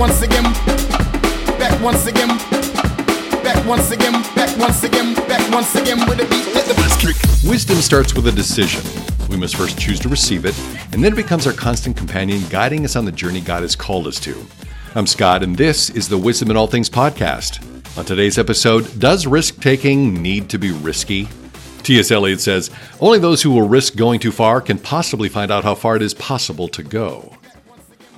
once again, back once again, back once again, back once again, back once again with a beat. Let the bass kick. Wisdom starts with a decision. We must first choose to receive it, and then it becomes our constant companion, guiding us on the journey God has called us to. I'm Scott, and this is the Wisdom in All Things podcast. On today's episode, does risk taking need to be risky? T.S. Eliot says, Only those who will risk going too far can possibly find out how far it is possible to go.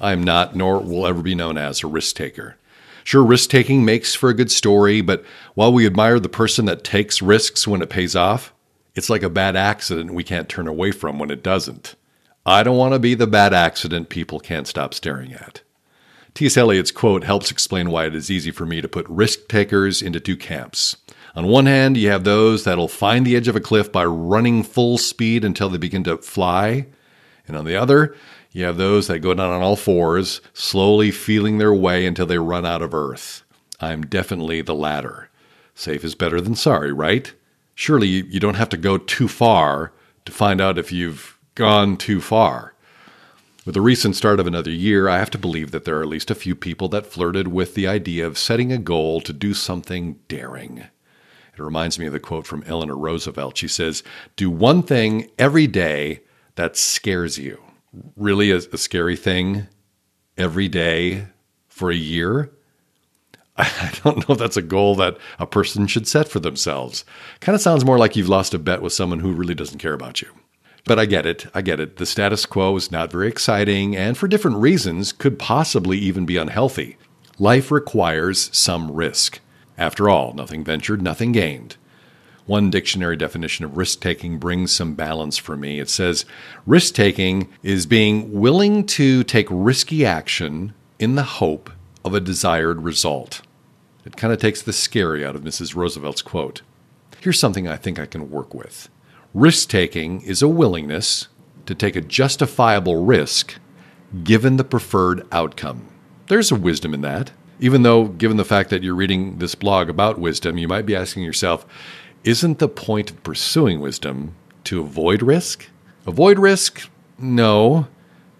I am not, nor will ever be known as, a risk taker. Sure, risk taking makes for a good story, but while we admire the person that takes risks when it pays off, it's like a bad accident we can't turn away from when it doesn't. I don't want to be the bad accident people can't stop staring at. T.S. Eliot's quote helps explain why it is easy for me to put risk takers into two camps. On one hand, you have those that'll find the edge of a cliff by running full speed until they begin to fly. And on the other, you have those that go down on all fours, slowly feeling their way until they run out of earth. I'm definitely the latter. Safe is better than sorry, right? Surely you don't have to go too far to find out if you've gone too far. With the recent start of another year, I have to believe that there are at least a few people that flirted with the idea of setting a goal to do something daring. It reminds me of the quote from Eleanor Roosevelt. She says, Do one thing every day that scares you. Really, a, a scary thing every day for a year? I don't know if that's a goal that a person should set for themselves. Kind of sounds more like you've lost a bet with someone who really doesn't care about you. But I get it. I get it. The status quo is not very exciting and, for different reasons, could possibly even be unhealthy. Life requires some risk. After all, nothing ventured, nothing gained. One dictionary definition of risk taking brings some balance for me. It says risk taking is being willing to take risky action in the hope of a desired result. It kind of takes the scary out of Mrs. Roosevelt's quote. Here's something I think I can work with risk taking is a willingness to take a justifiable risk given the preferred outcome. There's a wisdom in that. Even though, given the fact that you're reading this blog about wisdom, you might be asking yourself, isn't the point of pursuing wisdom to avoid risk? Avoid risk? No.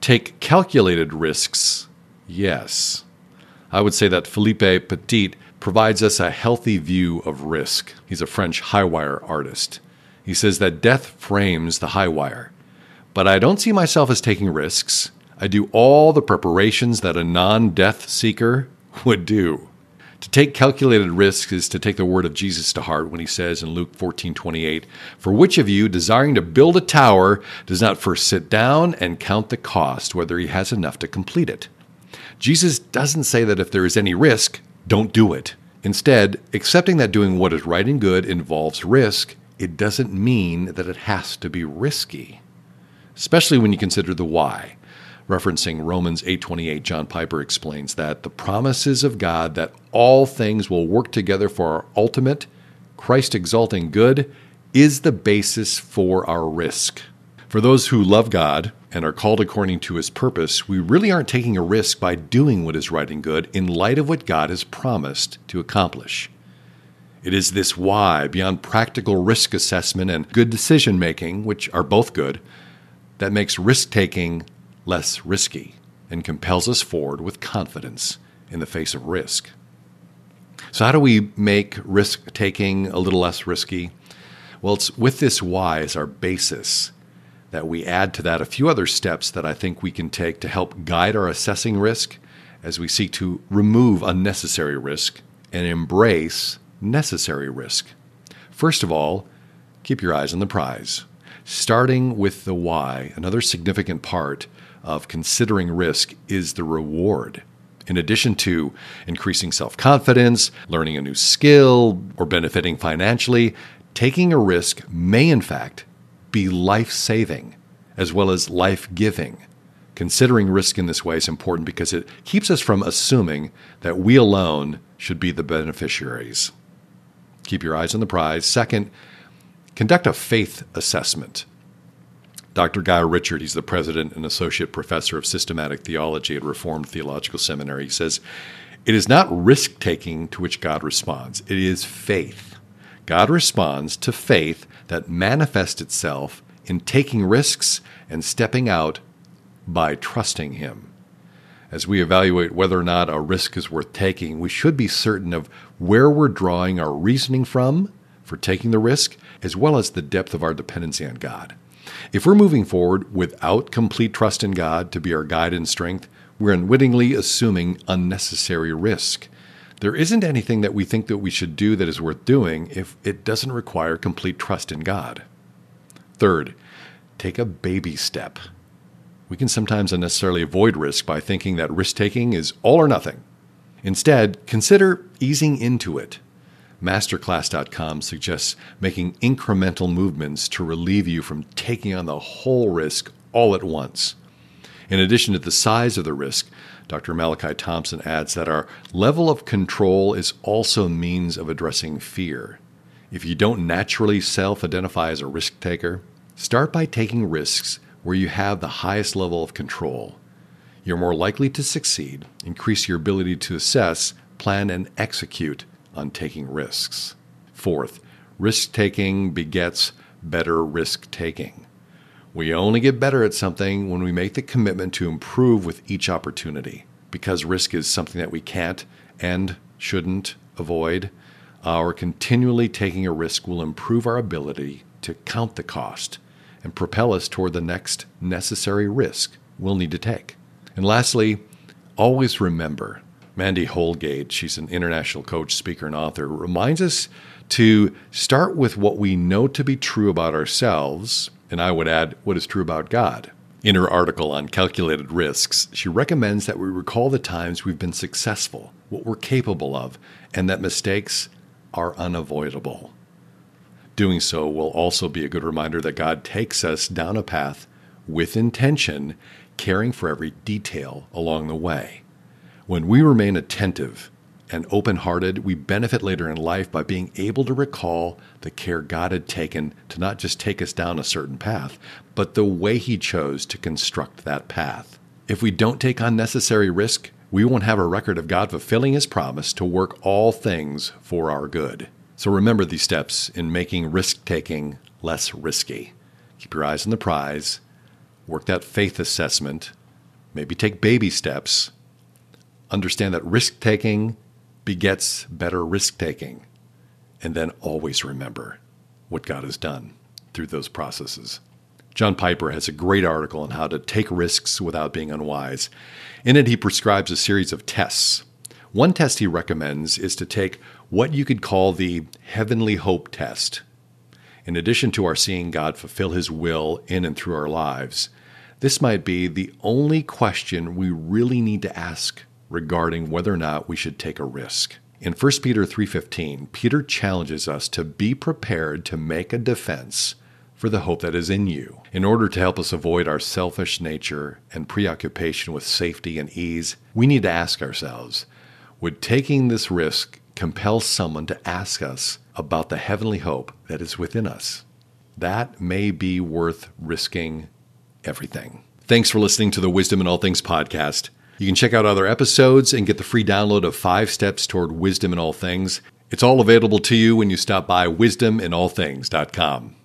Take calculated risks? Yes. I would say that Philippe Petit provides us a healthy view of risk. He's a French high wire artist. He says that death frames the high wire. But I don't see myself as taking risks. I do all the preparations that a non death seeker would do. To take calculated risks is to take the word of Jesus to heart when he says in Luke 14:28, "For which of you desiring to build a tower does not first sit down and count the cost whether he has enough to complete it?" Jesus doesn't say that if there is any risk, don't do it. Instead, accepting that doing what is right and good involves risk, it doesn't mean that it has to be risky. Especially when you consider the why. Referencing Romans 8:28, John Piper explains that the promises of God that all things will work together for our ultimate Christ exalting good is the basis for our risk. For those who love God and are called according to his purpose, we really aren't taking a risk by doing what is right and good in light of what God has promised to accomplish. It is this why, beyond practical risk assessment and good decision making, which are both good, that makes risk taking less risky and compels us forward with confidence in the face of risk. So, how do we make risk taking a little less risky? Well, it's with this why as our basis that we add to that a few other steps that I think we can take to help guide our assessing risk as we seek to remove unnecessary risk and embrace necessary risk. First of all, keep your eyes on the prize. Starting with the why, another significant part of considering risk is the reward. In addition to increasing self confidence, learning a new skill, or benefiting financially, taking a risk may, in fact, be life saving as well as life giving. Considering risk in this way is important because it keeps us from assuming that we alone should be the beneficiaries. Keep your eyes on the prize. Second, conduct a faith assessment. Dr. Guy Richard, he's the president and associate professor of systematic theology at Reformed Theological Seminary, he says, It is not risk taking to which God responds, it is faith. God responds to faith that manifests itself in taking risks and stepping out by trusting Him. As we evaluate whether or not a risk is worth taking, we should be certain of where we're drawing our reasoning from for taking the risk, as well as the depth of our dependency on God. If we're moving forward without complete trust in God to be our guide and strength, we're unwittingly assuming unnecessary risk. There isn't anything that we think that we should do that is worth doing if it doesn't require complete trust in God. Third, take a baby step. We can sometimes unnecessarily avoid risk by thinking that risk taking is all or nothing. Instead, consider easing into it. Masterclass.com suggests making incremental movements to relieve you from taking on the whole risk all at once. In addition to the size of the risk, Dr. Malachi Thompson adds that our level of control is also means of addressing fear. If you don't naturally self identify as a risk taker, start by taking risks where you have the highest level of control. You're more likely to succeed, increase your ability to assess, plan, and execute on taking risks. Fourth, risk taking begets better risk taking. We only get better at something when we make the commitment to improve with each opportunity. Because risk is something that we can't and shouldn't avoid, our continually taking a risk will improve our ability to count the cost and propel us toward the next necessary risk we'll need to take. And lastly, always remember Mandy Holgate, she's an international coach, speaker, and author, reminds us to start with what we know to be true about ourselves, and I would add what is true about God. In her article on calculated risks, she recommends that we recall the times we've been successful, what we're capable of, and that mistakes are unavoidable. Doing so will also be a good reminder that God takes us down a path with intention, caring for every detail along the way. When we remain attentive and open hearted, we benefit later in life by being able to recall the care God had taken to not just take us down a certain path, but the way He chose to construct that path. If we don't take unnecessary risk, we won't have a record of God fulfilling His promise to work all things for our good. So remember these steps in making risk taking less risky. Keep your eyes on the prize, work that faith assessment, maybe take baby steps. Understand that risk taking begets better risk taking. And then always remember what God has done through those processes. John Piper has a great article on how to take risks without being unwise. In it, he prescribes a series of tests. One test he recommends is to take what you could call the heavenly hope test. In addition to our seeing God fulfill His will in and through our lives, this might be the only question we really need to ask regarding whether or not we should take a risk. In 1 Peter 3:15, Peter challenges us to be prepared to make a defense for the hope that is in you. In order to help us avoid our selfish nature and preoccupation with safety and ease, we need to ask ourselves, would taking this risk compel someone to ask us about the heavenly hope that is within us. That may be worth risking everything. Thanks for listening to the Wisdom in All Things podcast. You can check out other episodes and get the free download of Five Steps Toward Wisdom in All Things. It's all available to you when you stop by wisdominallthings.com.